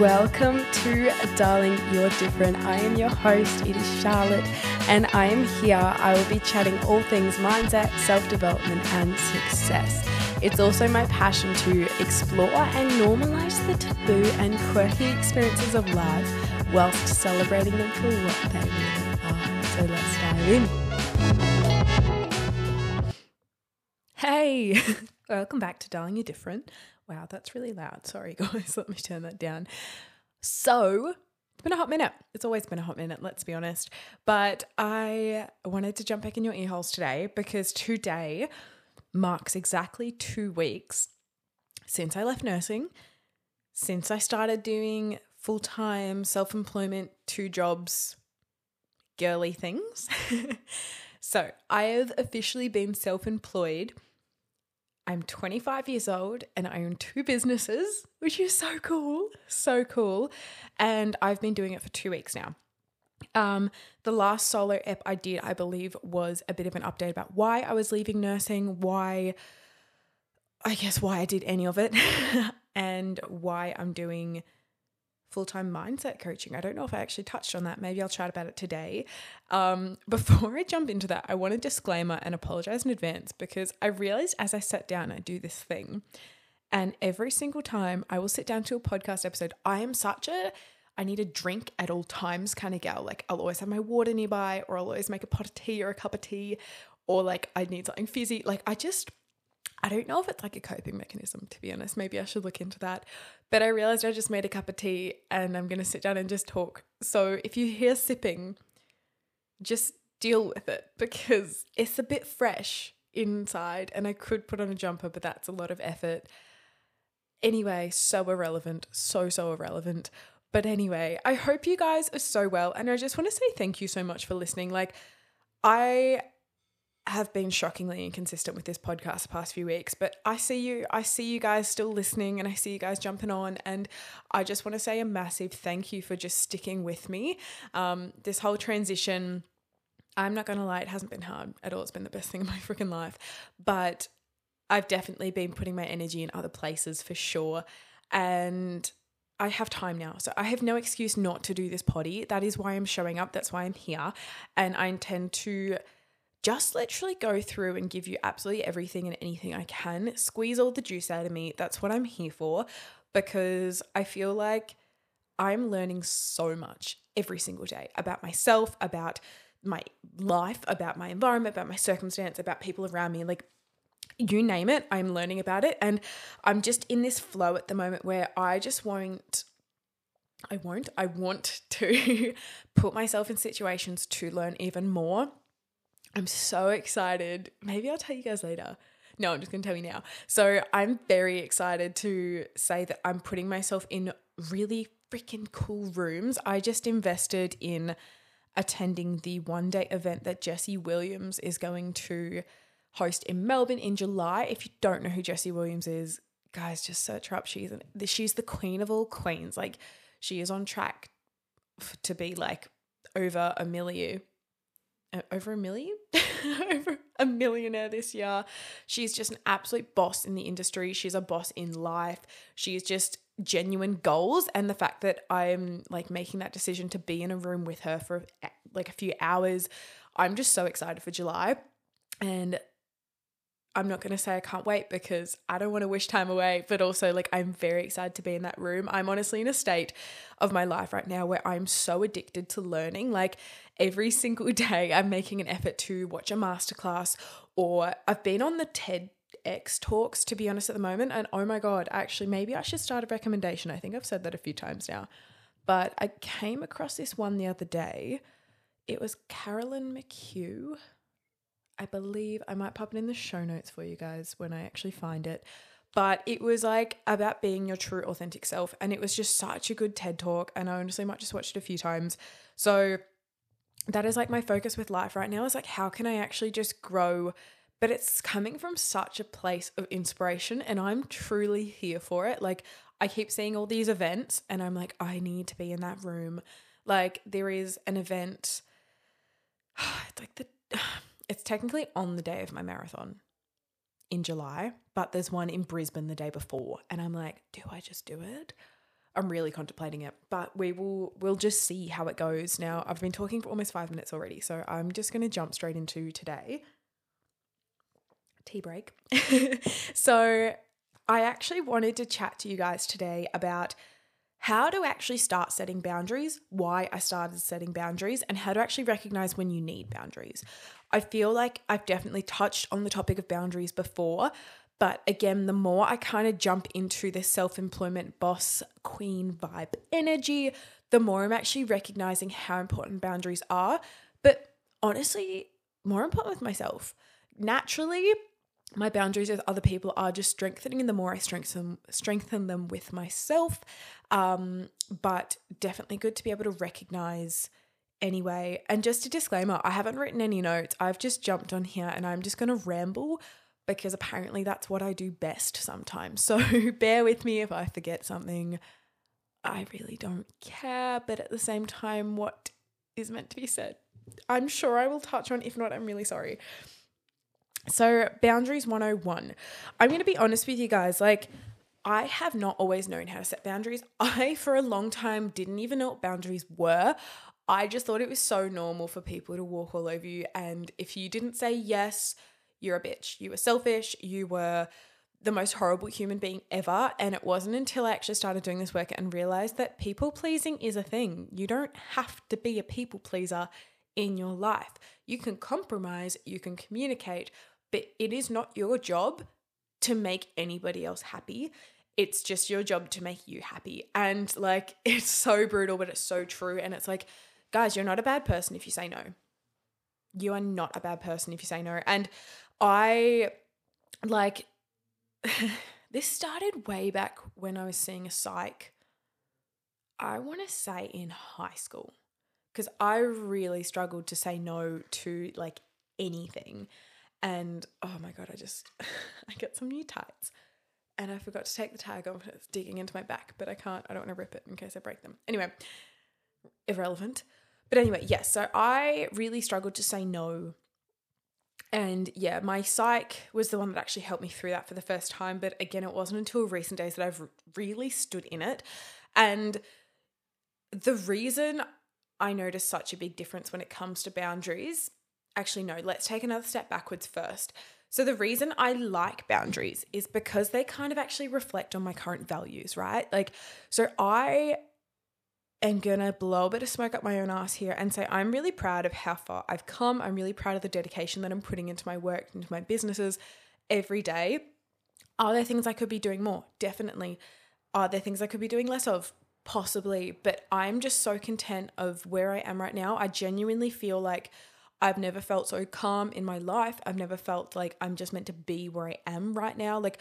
Welcome to Darling You're Different. I am your host, it is Charlotte, and I am here. I will be chatting all things mindset, self development, and success. It's also my passion to explore and normalize the taboo and quirky experiences of life whilst celebrating them for what they really are. So let's dive in. Hey, welcome back to Darling You're Different. Wow, that's really loud. Sorry, guys. Let me turn that down. So, it's been a hot minute. It's always been a hot minute, let's be honest. But I wanted to jump back in your ear holes today because today marks exactly two weeks since I left nursing, since I started doing full time self employment, two jobs, girly things. so, I have officially been self employed I'm 25 years old and I own two businesses, which is so cool. So cool. And I've been doing it for two weeks now. Um, the last solo ep I did, I believe, was a bit of an update about why I was leaving nursing, why, I guess, why I did any of it, and why I'm doing full time mindset coaching. I don't know if I actually touched on that. Maybe I'll chat about it today. Um, before I jump into that, I want to disclaimer and apologize in advance because I realized as I sat down, I do this thing. And every single time I will sit down to a podcast episode, I am such a I need a drink at all times kind of gal. Like I'll always have my water nearby, or I'll always make a pot of tea or a cup of tea, or like I need something fizzy. Like I just I don't know if it's like a coping mechanism, to be honest. Maybe I should look into that. But I realized I just made a cup of tea and I'm going to sit down and just talk. So if you hear sipping, just deal with it because it's a bit fresh inside and I could put on a jumper, but that's a lot of effort. Anyway, so irrelevant, so, so irrelevant. But anyway, I hope you guys are so well. And I just want to say thank you so much for listening. Like, I have been shockingly inconsistent with this podcast the past few weeks, but I see you, I see you guys still listening and I see you guys jumping on. And I just want to say a massive thank you for just sticking with me. Um, this whole transition, I'm not going to lie, it hasn't been hard at all. It's been the best thing in my freaking life. But I've definitely been putting my energy in other places for sure. And I have time now. So I have no excuse not to do this potty. That is why I'm showing up. That's why I'm here. And I intend to just literally go through and give you absolutely everything and anything I can, squeeze all the juice out of me. That's what I'm here for because I feel like I'm learning so much every single day about myself, about my life, about my environment, about my circumstance, about people around me. Like, you name it, I'm learning about it. And I'm just in this flow at the moment where I just won't I won't. I want to put myself in situations to learn even more I'm so excited. Maybe I'll tell you guys later. No, I'm just going to tell you now. So, I'm very excited to say that I'm putting myself in really freaking cool rooms. I just invested in attending the one day event that Jessie Williams is going to host in Melbourne in July. If you don't know who Jessie Williams is, guys, just search her up. She's an, she's the queen of all queens. Like she is on track to be like over a million over a million over a millionaire this year. She's just an absolute boss in the industry. She's a boss in life. She's just genuine goals and the fact that i'm like making that decision to be in a room with her for like a few hours i'm just so excited for july. And I'm not going to say I can't wait because I don't want to wish time away, but also like I'm very excited to be in that room. I'm honestly in a state of my life right now where I'm so addicted to learning. Like every single day, I'm making an effort to watch a masterclass or I've been on the TEDx talks to be honest at the moment. And oh my God, actually, maybe I should start a recommendation. I think I've said that a few times now, but I came across this one the other day. It was Caroline McHugh I believe I might pop it in the show notes for you guys when I actually find it. But it was like about being your true authentic self. And it was just such a good TED talk. And I honestly might just watch it a few times. So that is like my focus with life right now is like, how can I actually just grow? But it's coming from such a place of inspiration. And I'm truly here for it. Like, I keep seeing all these events and I'm like, I need to be in that room. Like, there is an event. It's like the it's technically on the day of my marathon in July, but there's one in Brisbane the day before. And I'm like, do I just do it? I'm really contemplating it, but we will we'll just see how it goes. Now, I've been talking for almost 5 minutes already, so I'm just going to jump straight into today. Tea break. so, I actually wanted to chat to you guys today about how to actually start setting boundaries, why I started setting boundaries, and how to actually recognize when you need boundaries. I feel like I've definitely touched on the topic of boundaries before, but again, the more I kind of jump into this self employment boss queen vibe energy, the more I'm actually recognizing how important boundaries are. But honestly, more important with myself. Naturally, my boundaries with other people are just strengthening the more I strengthen strengthen them with myself. Um, but definitely good to be able to recognize anyway. And just a disclaimer, I haven't written any notes. I've just jumped on here and I'm just gonna ramble because apparently that's what I do best sometimes. So bear with me if I forget something. I really don't care, but at the same time, what is meant to be said, I'm sure I will touch on. If not, I'm really sorry. So, boundaries 101. I'm going to be honest with you guys. Like, I have not always known how to set boundaries. I, for a long time, didn't even know what boundaries were. I just thought it was so normal for people to walk all over you. And if you didn't say yes, you're a bitch. You were selfish. You were the most horrible human being ever. And it wasn't until I actually started doing this work and realized that people pleasing is a thing. You don't have to be a people pleaser in your life. You can compromise, you can communicate, but it is not your job to make anybody else happy. It's just your job to make you happy. And like, it's so brutal, but it's so true. And it's like, guys, you're not a bad person if you say no. You are not a bad person if you say no. And I like this started way back when I was seeing a psych. I want to say in high school because I really struggled to say no to like anything. And oh my god, I just I get some new tights. And I forgot to take the tag off. It's digging into my back, but I can't. I don't want to rip it in case I break them. Anyway, irrelevant. But anyway, yes. So I really struggled to say no and yeah, my psych was the one that actually helped me through that for the first time. But again, it wasn't until recent days that I've really stood in it. And the reason I noticed such a big difference when it comes to boundaries, actually, no, let's take another step backwards first. So, the reason I like boundaries is because they kind of actually reflect on my current values, right? Like, so I am gonna blow a bit of smoke up my own ass here and say I'm really proud of how far I've come. I'm really proud of the dedication that I'm putting into my work, into my businesses every day. Are there things I could be doing more? Definitely. Are there things I could be doing less of? Possibly. But I'm just so content of where I am right now. I genuinely feel like I've never felt so calm in my life. I've never felt like I'm just meant to be where I am right now. Like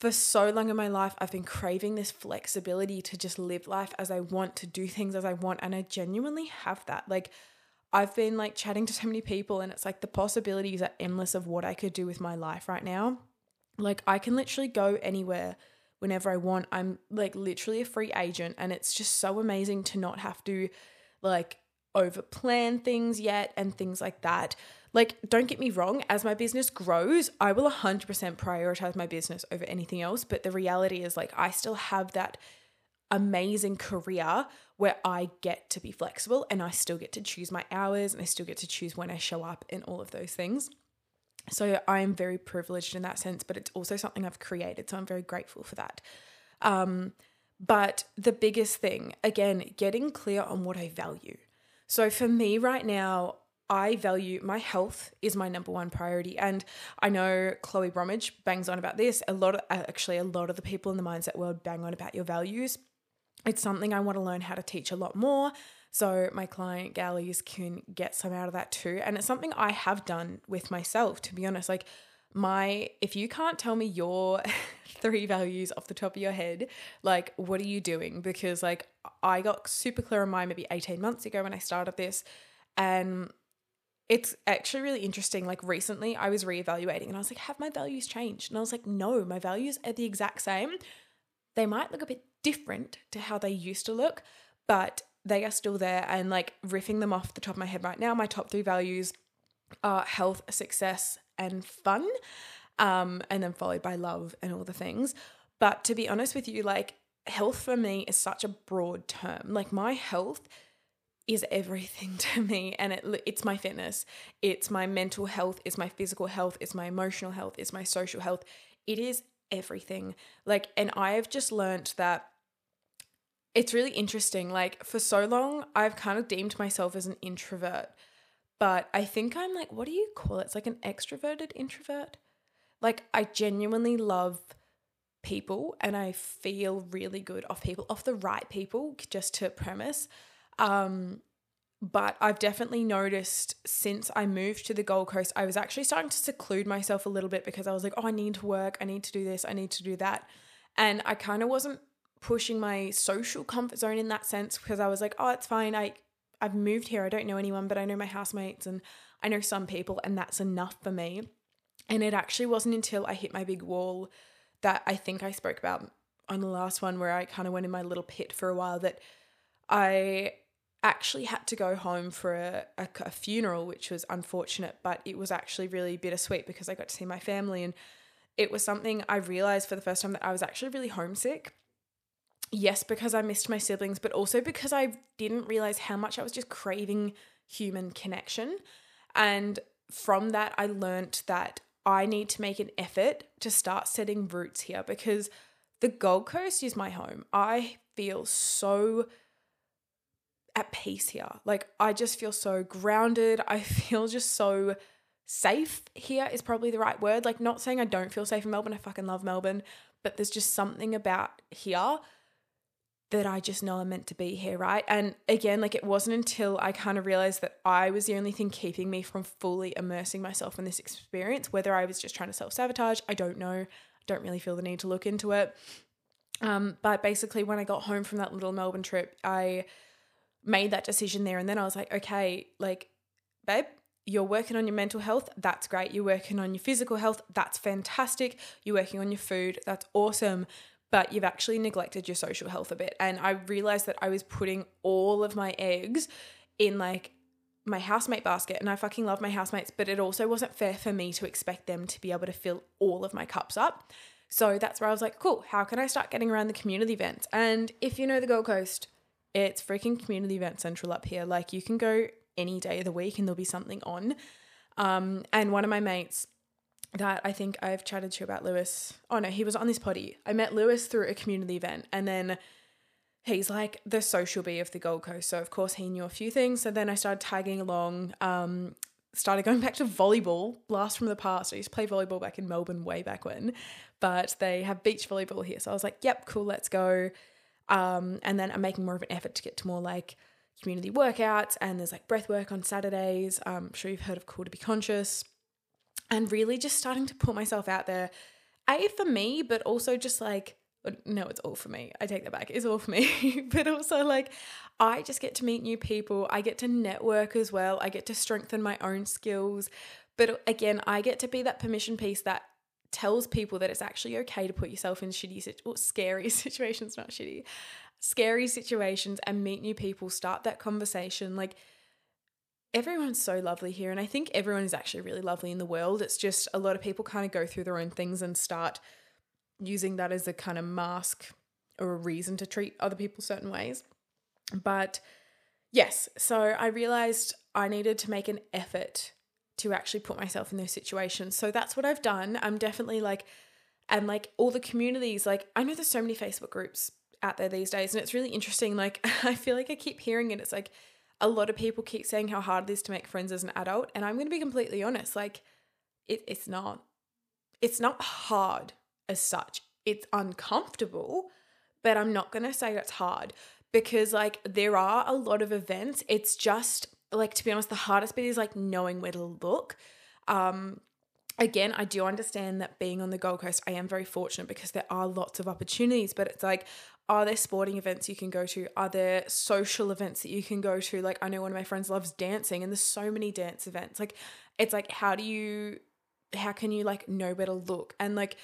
for so long in my life, I've been craving this flexibility to just live life as I want, to do things as I want. And I genuinely have that. Like, I've been like chatting to so many people, and it's like the possibilities are endless of what I could do with my life right now. Like, I can literally go anywhere whenever I want. I'm like literally a free agent, and it's just so amazing to not have to like over plan things yet and things like that. Like, don't get me wrong, as my business grows, I will 100% prioritize my business over anything else. But the reality is, like, I still have that amazing career where I get to be flexible and I still get to choose my hours and I still get to choose when I show up and all of those things. So I am very privileged in that sense, but it's also something I've created. So I'm very grateful for that. Um, but the biggest thing, again, getting clear on what I value. So for me right now, I value my health is my number one priority. And I know Chloe Bromwich bangs on about this. A lot of uh, actually a lot of the people in the mindset world bang on about your values. It's something I want to learn how to teach a lot more. So my client galleys can get some out of that too. And it's something I have done with myself, to be honest. Like my if you can't tell me your three values off the top of your head, like what are you doing? Because like I got super clear on mine maybe 18 months ago when I started this. And it's actually really interesting. Like recently, I was reevaluating and I was like, have my values changed? And I was like, no, my values are the exact same. They might look a bit different to how they used to look, but they are still there. And like riffing them off the top of my head right now, my top three values are health, success, and fun. Um, and then followed by love and all the things. But to be honest with you, like health for me is such a broad term. Like my health is everything to me and it it's my fitness. It's my mental health, it's my physical health, it's my emotional health, it's my social health. It is everything. Like and I have just learned that it's really interesting. Like for so long I've kind of deemed myself as an introvert. But I think I'm like what do you call it? It's like an extroverted introvert. Like I genuinely love people and I feel really good off people, off the right people, just to premise. Um, but I've definitely noticed since I moved to the Gold Coast, I was actually starting to seclude myself a little bit because I was like, oh, I need to work, I need to do this, I need to do that. And I kind of wasn't pushing my social comfort zone in that sense because I was like, oh, it's fine. I I've moved here. I don't know anyone, but I know my housemates and I know some people, and that's enough for me. And it actually wasn't until I hit my big wall that I think I spoke about on the last one where I kind of went in my little pit for a while that I actually had to go home for a, a, a, funeral, which was unfortunate, but it was actually really bittersweet because I got to see my family. And it was something I realized for the first time that I was actually really homesick. Yes, because I missed my siblings, but also because I didn't realize how much I was just craving human connection. And from that, I learned that I need to make an effort to start setting roots here because the Gold Coast is my home. I feel so at peace here. Like, I just feel so grounded. I feel just so safe here, is probably the right word. Like, not saying I don't feel safe in Melbourne. I fucking love Melbourne. But there's just something about here that I just know I'm meant to be here, right? And again, like it wasn't until I kind of realized that I was the only thing keeping me from fully immersing myself in this experience, whether I was just trying to self sabotage, I don't know. I don't really feel the need to look into it. Um, but basically, when I got home from that little Melbourne trip, I made that decision there. And then I was like, okay, like, babe, you're working on your mental health, that's great. You're working on your physical health, that's fantastic. You're working on your food, that's awesome but you've actually neglected your social health a bit. And I realized that I was putting all of my eggs in like my housemate basket and I fucking love my housemates, but it also wasn't fair for me to expect them to be able to fill all of my cups up. So that's where I was like, cool, how can I start getting around the community events? And if you know the Gold Coast, it's freaking community event central up here. Like you can go any day of the week and there'll be something on. Um, and one of my mates that I think I've chatted to about Lewis. Oh no, he was on this potty. I met Lewis through a community event and then he's like the social bee of the Gold Coast. So of course he knew a few things. So then I started tagging along, um, started going back to volleyball, blast from the past. I used to play volleyball back in Melbourne way back when, but they have beach volleyball here. So I was like, yep, cool, let's go. Um, and then I'm making more of an effort to get to more like community workouts and there's like breath work on Saturdays. Um, I'm sure you've heard of Cool to Be Conscious and really just starting to put myself out there. A for me, but also just like no, it's all for me. I take that back. It's all for me. but also, like, I just get to meet new people. I get to network as well. I get to strengthen my own skills. But again, I get to be that permission piece that tells people that it's actually okay to put yourself in shitty, well, scary situations, not shitty, scary situations and meet new people, start that conversation. Like, everyone's so lovely here. And I think everyone is actually really lovely in the world. It's just a lot of people kind of go through their own things and start using that as a kind of mask or a reason to treat other people certain ways. But yes, so I realized I needed to make an effort to actually put myself in those situations. So that's what I've done. I'm definitely like, and like all the communities, like I know there's so many Facebook groups out there these days, and it's really interesting. Like I feel like I keep hearing it. It's like a lot of people keep saying how hard it is to make friends as an adult. And I'm going to be completely honest, like, it, it's not. It's not hard as such. It's uncomfortable, but I'm not going to say it's hard because, like, there are a lot of events. It's just, like, to be honest, the hardest bit is like knowing where to look. Um, again, I do understand that being on the Gold Coast, I am very fortunate because there are lots of opportunities, but it's like are there sporting events you can go to? Are there social events that you can go to? Like, I know one of my friends loves dancing, and there's so many dance events. Like, it's like, how do you, how can you like know where to look? And like,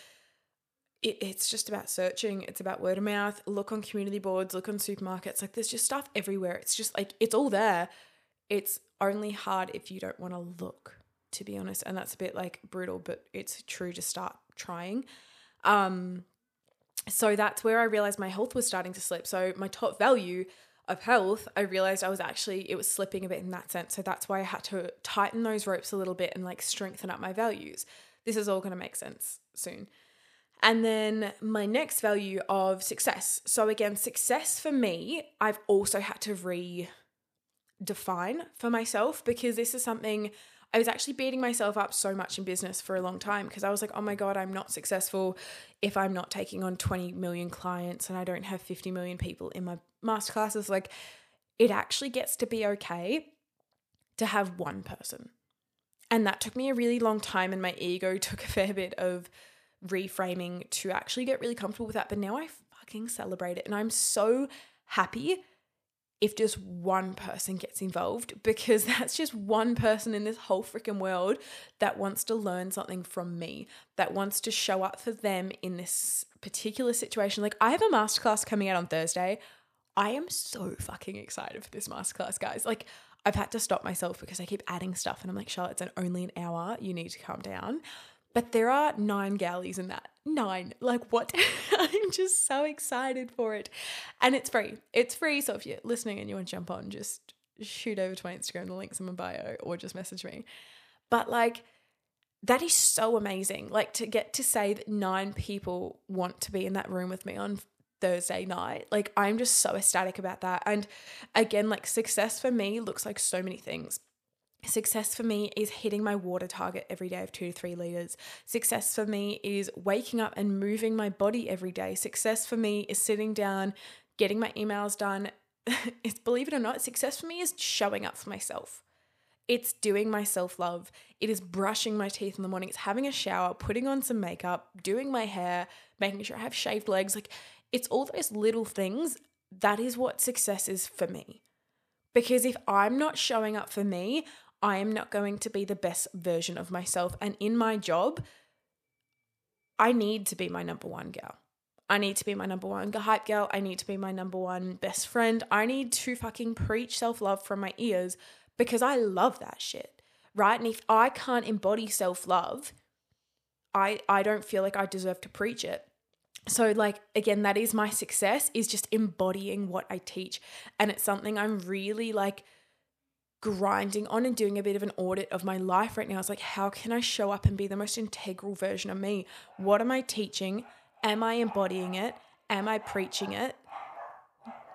it, it's just about searching. It's about word of mouth. Look on community boards, look on supermarkets. Like, there's just stuff everywhere. It's just like, it's all there. It's only hard if you don't want to look, to be honest. And that's a bit like brutal, but it's true to start trying. Um, so that's where I realized my health was starting to slip. So my top value of health, I realized I was actually it was slipping a bit in that sense. So that's why I had to tighten those ropes a little bit and like strengthen up my values. This is all going to make sense soon. And then my next value of success. So again, success for me, I've also had to redefine for myself because this is something I was actually beating myself up so much in business for a long time because I was like, oh my God, I'm not successful if I'm not taking on 20 million clients and I don't have 50 million people in my masterclasses. Like, it actually gets to be okay to have one person. And that took me a really long time, and my ego took a fair bit of reframing to actually get really comfortable with that. But now I fucking celebrate it. And I'm so happy if just one person gets involved because that's just one person in this whole freaking world that wants to learn something from me, that wants to show up for them in this particular situation. Like, I have a masterclass coming out on Thursday. I am so fucking excited for this masterclass, guys. Like, I've had to stop myself because I keep adding stuff and I'm like, Charlotte, it's only an hour. You need to calm down. But there are nine galleys in that. Nine. Like, what? I'm just so excited for it. And it's free. It's free. So if you're listening and you want to jump on, just shoot over to my Instagram. The link's in my bio or just message me. But like, that is so amazing. Like, to get to say that nine people want to be in that room with me on Thursday night. Like, I'm just so ecstatic about that. And again, like, success for me looks like so many things. Success for me is hitting my water target every day of two to three liters. Success for me is waking up and moving my body every day. Success for me is sitting down, getting my emails done. it's believe it or not, success for me is showing up for myself. It's doing my self love. It is brushing my teeth in the morning. It's having a shower, putting on some makeup, doing my hair, making sure I have shaved legs. Like, it's all those little things. That is what success is for me. Because if I'm not showing up for me, I am not going to be the best version of myself. And in my job, I need to be my number one girl. I need to be my number one hype girl. I need to be my number one best friend. I need to fucking preach self love from my ears because I love that shit, right? And if I can't embody self love, I I don't feel like I deserve to preach it. So like again, that is my success is just embodying what I teach, and it's something I'm really like grinding on and doing a bit of an audit of my life right now. It's like, how can I show up and be the most integral version of me? What am I teaching? Am I embodying it? Am I preaching it?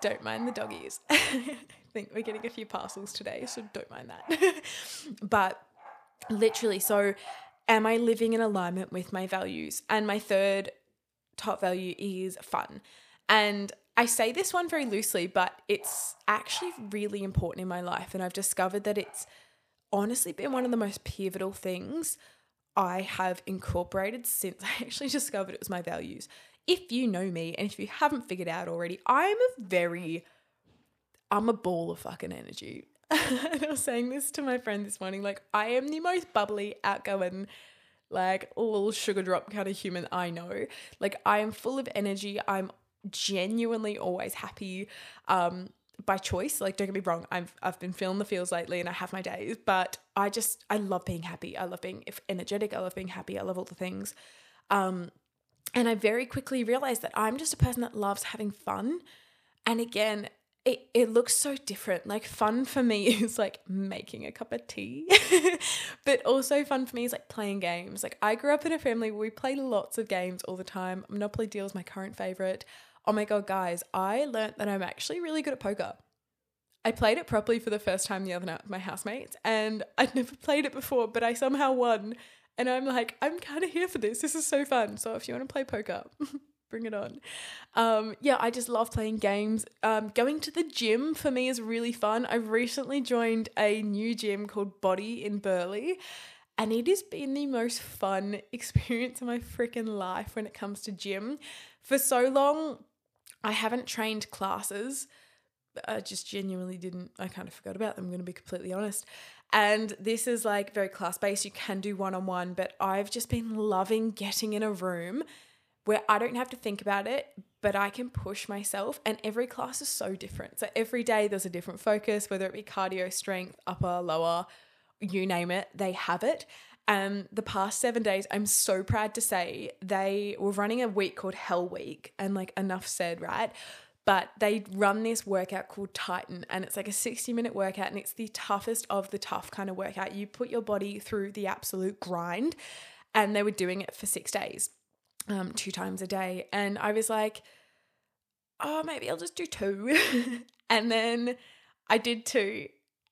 Don't mind the doggies. I think we're getting a few parcels today, so don't mind that. but literally, so am I living in alignment with my values? And my third top value is fun. And I say this one very loosely, but it's actually really important in my life. And I've discovered that it's honestly been one of the most pivotal things I have incorporated since I actually discovered it was my values. If you know me, and if you haven't figured out already, I'm a very, I'm a ball of fucking energy. and I was saying this to my friend this morning like, I am the most bubbly, outgoing, like little sugar drop kind of human I know. Like, I am full of energy. I'm genuinely always happy um, by choice. Like, don't get me wrong, I've I've been feeling the feels lately, and I have my days. But I just I love being happy. I love being energetic. I love being happy. I love all the things. Um, and I very quickly realized that I'm just a person that loves having fun. And again, it, it looks so different. Like fun for me is like making a cup of tea. but also fun for me is like playing games. Like I grew up in a family where we played lots of games all the time. Monopoly Deal is my current favorite oh my God, guys, I learned that I'm actually really good at poker. I played it properly for the first time the other night with my housemates, and I'd never played it before, but I somehow won. And I'm like, I'm kind of here for this. This is so fun. So if you want to play poker, bring it on. Um, yeah, I just love playing games. Um, going to the gym for me is really fun. I've recently joined a new gym called Body in Burleigh. And it has been the most fun experience of my freaking life when it comes to gym. For so long, I haven't trained classes. I just genuinely didn't, I kind of forgot about them, I'm going to be completely honest. And this is like very class based. You can do one on one, but I've just been loving getting in a room where I don't have to think about it, but I can push myself. And every class is so different. So every day there's a different focus, whether it be cardio, strength, upper, lower, you name it, they have it. Um, the past seven days, I'm so proud to say they were running a week called Hell Week, and like enough said, right? But they run this workout called Titan, and it's like a 60 minute workout, and it's the toughest of the tough kind of workout. You put your body through the absolute grind, and they were doing it for six days, um, two times a day. And I was like, oh, maybe I'll just do two. and then I did two,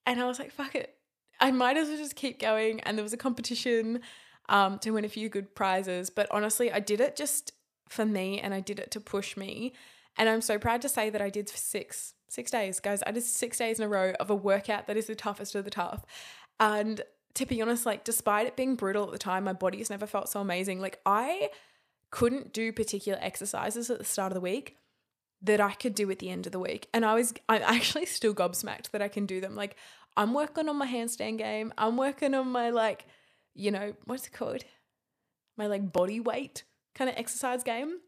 and I was like, fuck it. I might as well just keep going. And there was a competition um, to win a few good prizes. But honestly, I did it just for me and I did it to push me. And I'm so proud to say that I did six, six days, guys. I did six days in a row of a workout that is the toughest of the tough. And to be honest, like despite it being brutal at the time, my body has never felt so amazing. Like I couldn't do particular exercises at the start of the week that I could do at the end of the week. And I was I'm actually still gobsmacked that I can do them. Like I'm working on my handstand game. I'm working on my like, you know, what's it called? My like body weight kind of exercise game.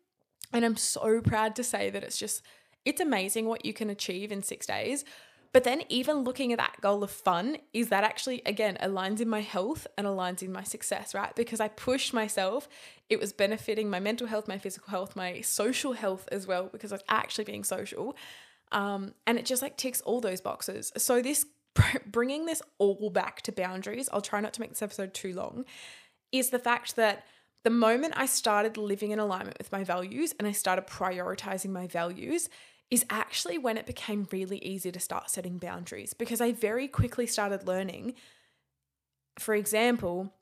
And I'm so proud to say that it's just it's amazing what you can achieve in 6 days. But then even looking at that goal of fun is that actually again aligns in my health and aligns in my success, right? Because I pushed myself. It was benefiting my mental health, my physical health, my social health as well because I was actually being social. Um, and it just like ticks all those boxes. So this bringing this all back to boundaries, I'll try not to make this episode too long, is the fact that the moment I started living in alignment with my values and I started prioritizing my values, is actually when it became really easy to start setting boundaries because I very quickly started learning. For example,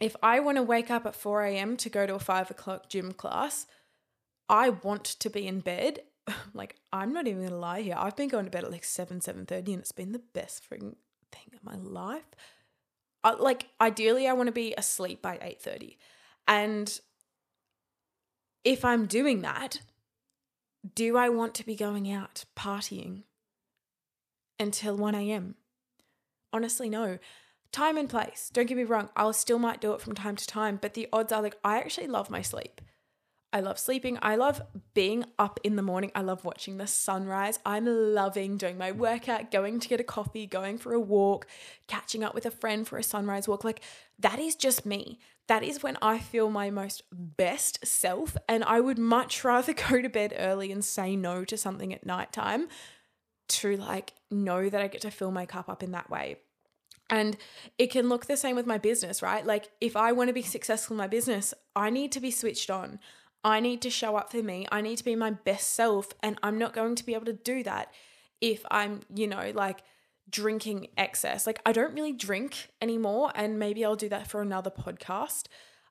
if I want to wake up at 4 a.m. to go to a five o'clock gym class, I want to be in bed. Like, I'm not even gonna lie here. I've been going to bed at like 7, 7:30, and it's been the best freaking thing of my life. I, like, ideally, I want to be asleep by 8:30. And if I'm doing that, do I want to be going out partying until 1 a.m.? Honestly, no. Time and place. Don't get me wrong, I will still might do it from time to time, but the odds are like I actually love my sleep. I love sleeping. I love being up in the morning. I love watching the sunrise. I'm loving doing my workout, going to get a coffee, going for a walk, catching up with a friend for a sunrise walk. Like that is just me. That is when I feel my most best self. And I would much rather go to bed early and say no to something at nighttime to like know that I get to fill my cup up in that way. And it can look the same with my business, right? Like if I want to be successful in my business, I need to be switched on. I need to show up for me. I need to be my best self. And I'm not going to be able to do that if I'm, you know, like drinking excess. Like I don't really drink anymore. And maybe I'll do that for another podcast.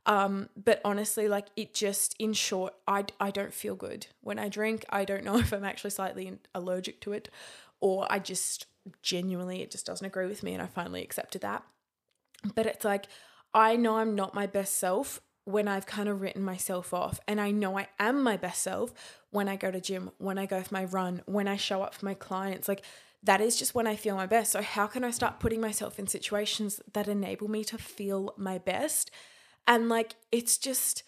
Um, but honestly, like it just, in short, I, I don't feel good when I drink. I don't know if I'm actually slightly allergic to it or I just genuinely, it just doesn't agree with me. And I finally accepted that. But it's like, I know I'm not my best self when I've kind of written myself off. And I know I am my best self when I go to gym, when I go for my run, when I show up for my clients. Like that is just when I feel my best. So how can I start putting myself in situations that enable me to feel my best? And like it's just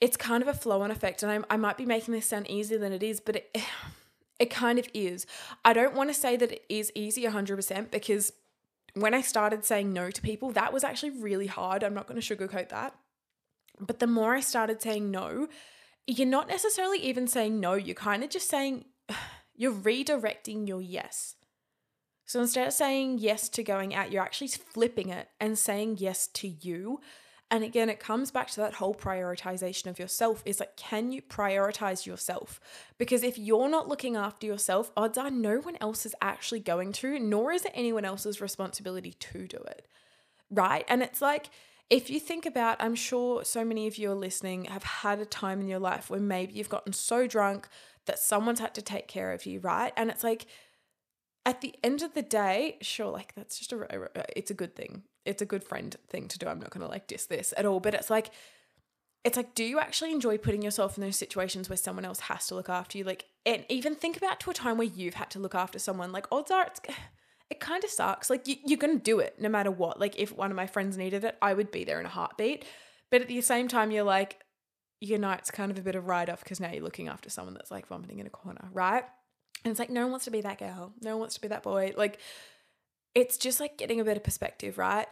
it's kind of a flow on effect. And I, I might be making this sound easier than it is, but it it kind of is. I don't want to say that it is easy 100% because when I started saying no to people, that was actually really hard. I'm not going to sugarcoat that. But the more I started saying no, you're not necessarily even saying no, you're kind of just saying, you're redirecting your yes. So instead of saying yes to going out, you're actually flipping it and saying yes to you. And again, it comes back to that whole prioritization of yourself is like, can you prioritize yourself? Because if you're not looking after yourself, odds are no one else is actually going to, nor is it anyone else's responsibility to do it. Right. And it's like, if you think about, I'm sure so many of you are listening have had a time in your life where maybe you've gotten so drunk that someone's had to take care of you, right? And it's like, at the end of the day, sure, like that's just a, it's a good thing. It's a good friend thing to do. I'm not going to like diss this at all, but it's like, it's like, do you actually enjoy putting yourself in those situations where someone else has to look after you? Like, and even think about to a time where you've had to look after someone. Like, odds are it's it kind of sucks. Like you, you're going to do it no matter what. Like if one of my friends needed it, I would be there in a heartbeat. But at the same time, you're like, you know, it's kind of a bit of write off because now you're looking after someone that's like vomiting in a corner, right? And it's like, no one wants to be that girl. No one wants to be that boy. Like, it's just like getting a bit of perspective, right?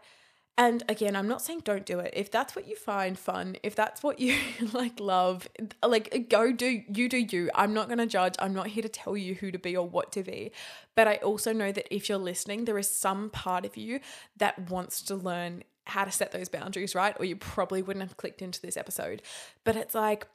And again, I'm not saying don't do it. If that's what you find fun, if that's what you like love, like go do you do you. I'm not going to judge. I'm not here to tell you who to be or what to be. But I also know that if you're listening, there is some part of you that wants to learn how to set those boundaries, right? Or you probably wouldn't have clicked into this episode. But it's like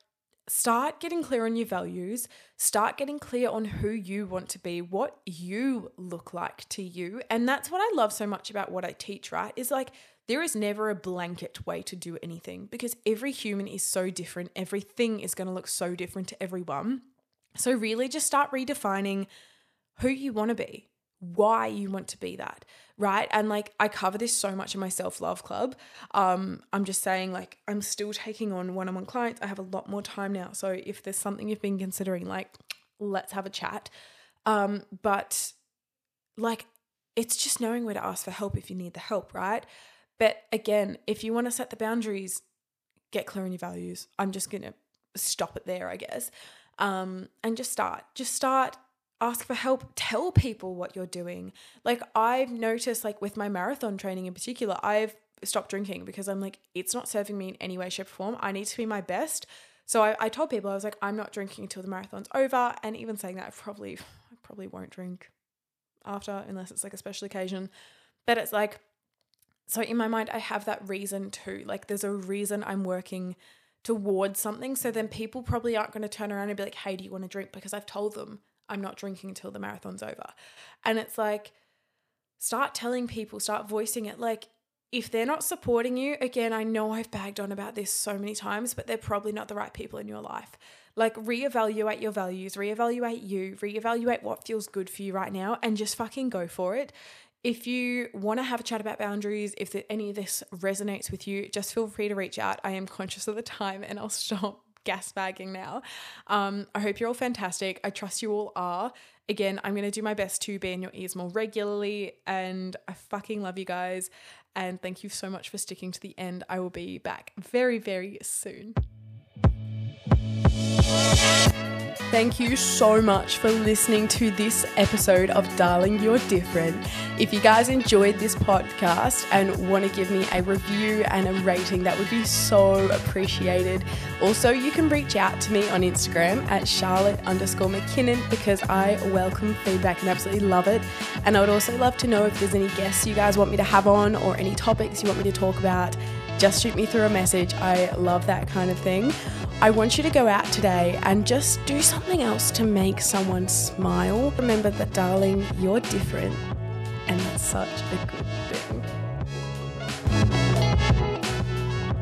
start getting clear on your values, start getting clear on who you want to be, what you look like to you. And that's what I love so much about what I teach, right? Is like there is never a blanket way to do anything because every human is so different. Everything is going to look so different to everyone. So, really, just start redefining who you want to be, why you want to be that right? And like i cover this so much in my self-love club. Um i'm just saying like i'm still taking on one-on-one clients. I have a lot more time now. So if there's something you've been considering like let's have a chat. Um but like it's just knowing where to ask for help if you need the help right? But again if you want to set the boundaries get clear on your values. I'm just gonna stop it there i guess. Um and just start. Just start ask for help tell people what you're doing. Like i've noticed like with my marathon training in particular i've stopped drinking because i'm like it's not serving me in any way shape or form. I need to be my best. So I, I told people i was like i'm not drinking until the marathon's over and even saying that i probably i probably won't drink after unless it's like a special occasion. But it's like so in my mind i have that reason too. Like there's a reason i'm working towards something. So then people probably aren't going to turn around and be like hey do you want to drink? Because i've told them I'm not drinking until the marathon's over. And it's like, start telling people, start voicing it. Like, if they're not supporting you, again, I know I've bagged on about this so many times, but they're probably not the right people in your life. Like, reevaluate your values, reevaluate you, reevaluate what feels good for you right now, and just fucking go for it. If you want to have a chat about boundaries, if any of this resonates with you, just feel free to reach out. I am conscious of the time and I'll stop gas bagging now. Um, I hope you're all fantastic. I trust you all are. Again, I'm going to do my best to be in your ears more regularly. And I fucking love you guys. And thank you so much for sticking to the end. I will be back very, very soon. Thank you so much for listening to this episode of Darling You're Different. If you guys enjoyed this podcast and want to give me a review and a rating, that would be so appreciated. Also, you can reach out to me on Instagram at Charlotte underscore McKinnon because I welcome feedback and absolutely love it. And I would also love to know if there's any guests you guys want me to have on or any topics you want me to talk about just shoot me through a message. I love that kind of thing. I want you to go out today and just do something else to make someone smile. Remember that, darling, you're different, and that's such a good thing.